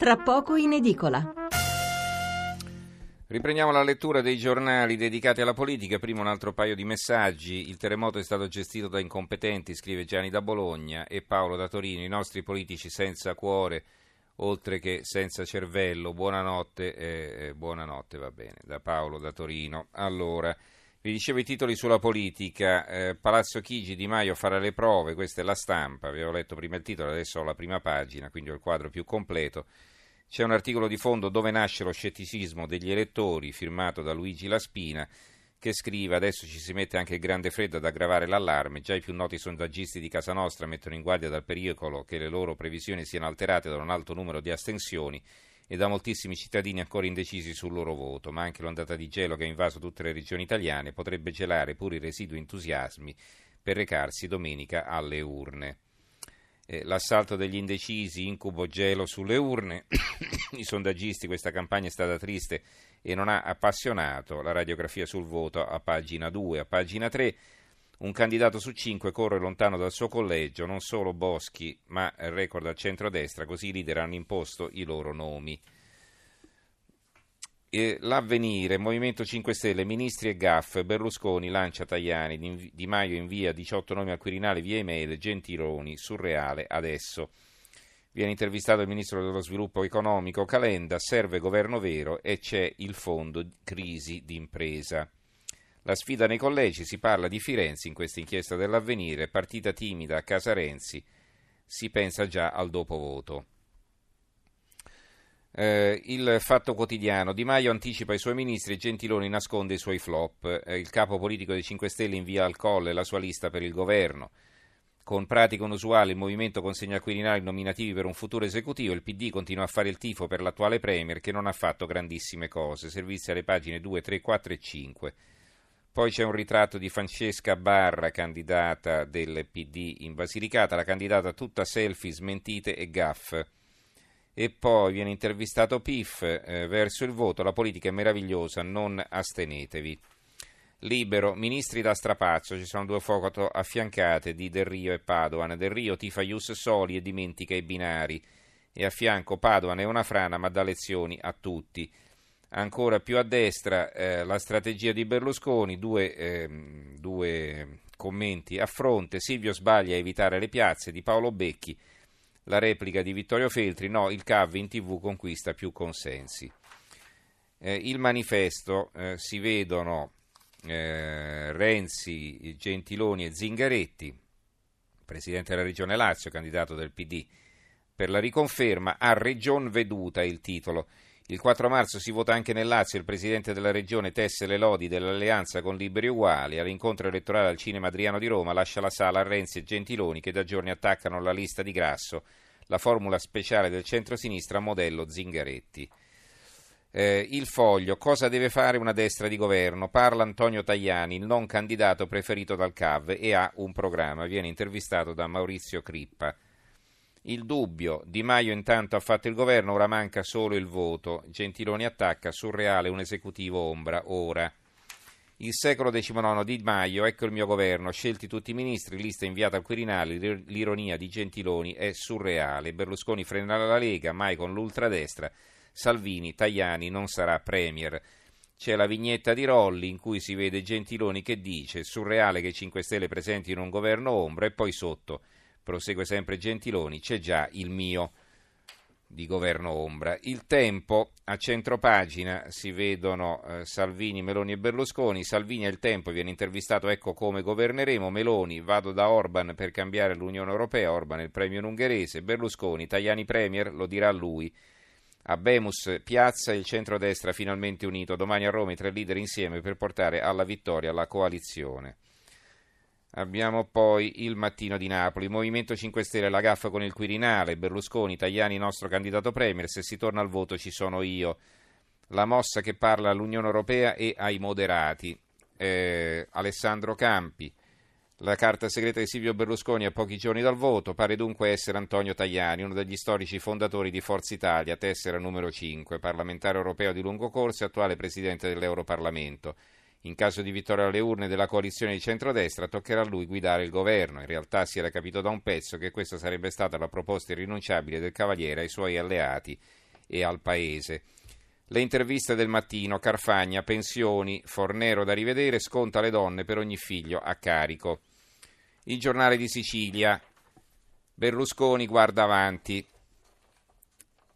tra poco in edicola. Riprendiamo la lettura dei giornali dedicati alla politica. Prima un altro paio di messaggi. Il terremoto è stato gestito da incompetenti, scrive Gianni da Bologna e Paolo da Torino. I nostri politici senza cuore, oltre che senza cervello. Buonanotte, eh, eh buonanotte, va bene. Da Paolo da Torino. Allora, vi dicevo i titoli sulla politica. Eh, Palazzo Chigi, Di Maio farà le prove. Questa è la stampa. Avevo letto prima il titolo, adesso ho la prima pagina, quindi ho il quadro più completo. C'è un articolo di fondo dove nasce lo scetticismo degli elettori, firmato da Luigi Laspina, che scrive adesso ci si mette anche il grande freddo ad aggravare l'allarme, già i più noti sondaggisti di casa nostra mettono in guardia dal pericolo che le loro previsioni siano alterate da un alto numero di astensioni e da moltissimi cittadini ancora indecisi sul loro voto, ma anche l'ondata di gelo che ha invaso tutte le regioni italiane potrebbe gelare pure i residui entusiasmi per recarsi domenica alle urne. Eh, l'assalto degli indecisi, incubo gelo sulle urne, i sondaggisti, questa campagna è stata triste e non ha appassionato, la radiografia sul voto a pagina 2, a pagina 3 un candidato su cinque corre lontano dal suo collegio, non solo Boschi, ma il record al centro-destra, così i leader hanno imposto i loro nomi. L'avvenire, Movimento 5 Stelle, Ministri e Gaff, Berlusconi lancia Tajani, Di Maio invia 18 nomi al Quirinale via email, Gentiloni, surreale, adesso. Viene intervistato il Ministro dello Sviluppo Economico Calenda, serve governo vero e c'è il fondo crisi d'impresa. La sfida nei collegi, si parla di Firenze in questa inchiesta dell'avvenire, partita timida a casa Renzi, si pensa già al dopo voto. Eh, il Fatto Quotidiano. Di Maio anticipa i suoi ministri e Gentiloni nasconde i suoi flop. Eh, il capo politico dei 5 Stelle invia al Colle la sua lista per il governo. Con pratica inusuale il movimento consegna al Quirinale nominativi per un futuro esecutivo. Il PD continua a fare il tifo per l'attuale Premier che non ha fatto grandissime cose. Servizi alle pagine 2, 3, 4 e 5. Poi c'è un ritratto di Francesca Barra, candidata del PD in Basilicata, la candidata tutta selfie, smentite e gaffe e poi viene intervistato Pif eh, verso il voto, la politica è meravigliosa, non astenetevi. Libero, ministri da strapazzo, ci sono due foto affiancate di Del Rio e Padoan. Del Rio tifa Ius Soli e dimentica i binari e a fianco Padoan è una frana ma dà lezioni a tutti. Ancora più a destra eh, la strategia di Berlusconi, due, eh, due commenti a fronte, Silvio sbaglia a evitare le piazze di Paolo Becchi la replica di Vittorio Feltri, no, il CAV in tv conquista più consensi. Eh, il manifesto eh, si vedono eh, Renzi, Gentiloni e Zingaretti, presidente della regione Lazio, candidato del PD, per la riconferma a Region Veduta il titolo. Il 4 marzo si vota anche nel Lazio, il presidente della regione tesse le lodi dell'alleanza con Liberi Uguali. All'incontro elettorale al Cinema Adriano di Roma lascia la sala a Renzi e Gentiloni che da giorni attaccano la lista di Grasso, la formula speciale del centro-sinistra modello Zingaretti. Eh, il foglio, cosa deve fare una destra di governo? Parla Antonio Tajani, il non candidato preferito dal CAV e ha un programma. Viene intervistato da Maurizio Crippa. Il dubbio, Di Maio intanto ha fatto il governo, ora manca solo il voto. Gentiloni attacca, surreale un esecutivo ombra, ora. Il secolo XIX Di Maio, ecco il mio governo, scelti tutti i ministri, lista inviata al Quirinale, l'ironia di Gentiloni è surreale. Berlusconi frena la Lega, mai con l'ultradestra. Salvini, Tajani non sarà premier. C'è la vignetta di Rolli in cui si vede Gentiloni che dice surreale che i 5 Stelle presentino un governo ombra e poi sotto prosegue sempre Gentiloni, c'è già il mio di governo ombra. Il tempo, a centropagina si vedono eh, Salvini, Meloni e Berlusconi. Salvini al tempo viene intervistato, ecco come governeremo. Meloni, vado da Orban per cambiare l'Unione Europea. Orban è il premio ungherese. Berlusconi, Tajani Premier, lo dirà lui. A Bemus, piazza il centrodestra finalmente unito. Domani a Roma i tre leader insieme per portare alla vittoria la coalizione. Abbiamo poi il mattino di Napoli, Movimento 5 Stelle, la gaffa con il Quirinale, Berlusconi, Tajani, nostro candidato Premier, se si torna al voto ci sono io. La mossa che parla all'Unione Europea e ai moderati. Eh, Alessandro Campi, la carta segreta di Silvio Berlusconi a pochi giorni dal voto pare dunque essere Antonio Tajani, uno degli storici fondatori di Forza Italia, tessera numero 5, parlamentare europeo di lungo corso e attuale presidente dell'Europarlamento. In caso di vittoria alle urne della coalizione di centrodestra toccherà a lui guidare il governo. In realtà si era capito da un pezzo che questa sarebbe stata la proposta irrinunciabile del Cavaliere ai suoi alleati e al Paese. Le interviste del mattino, Carfagna, pensioni, Fornero da rivedere, sconta le donne per ogni figlio a carico. Il giornale di Sicilia, Berlusconi guarda avanti,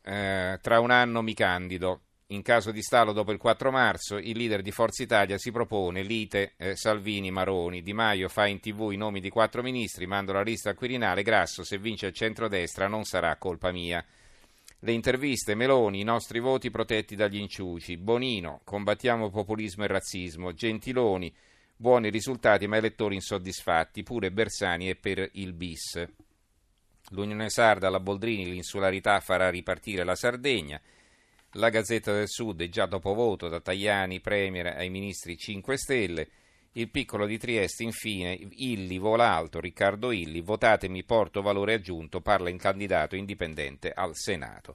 eh, tra un anno mi candido. In caso di stallo dopo il 4 marzo, il leader di Forza Italia si propone Lite, eh, Salvini, Maroni. Di Maio fa in tv i nomi di quattro ministri, mando la lista al Quirinale. Grasso, se vince il centrodestra non sarà colpa mia. Le interviste, Meloni, i nostri voti protetti dagli inciuci. Bonino, combattiamo populismo e razzismo. Gentiloni, buoni risultati ma elettori insoddisfatti. Pure Bersani è per il bis. L'Unione Sarda, la Boldrini, l'insularità farà ripartire la Sardegna. La Gazzetta del Sud è già dopo voto da Tajani, Premier ai ministri 5 Stelle. Il piccolo di Trieste, infine, Illi vola alto, Riccardo Illi, votatemi porto valore aggiunto, parla in candidato indipendente al Senato.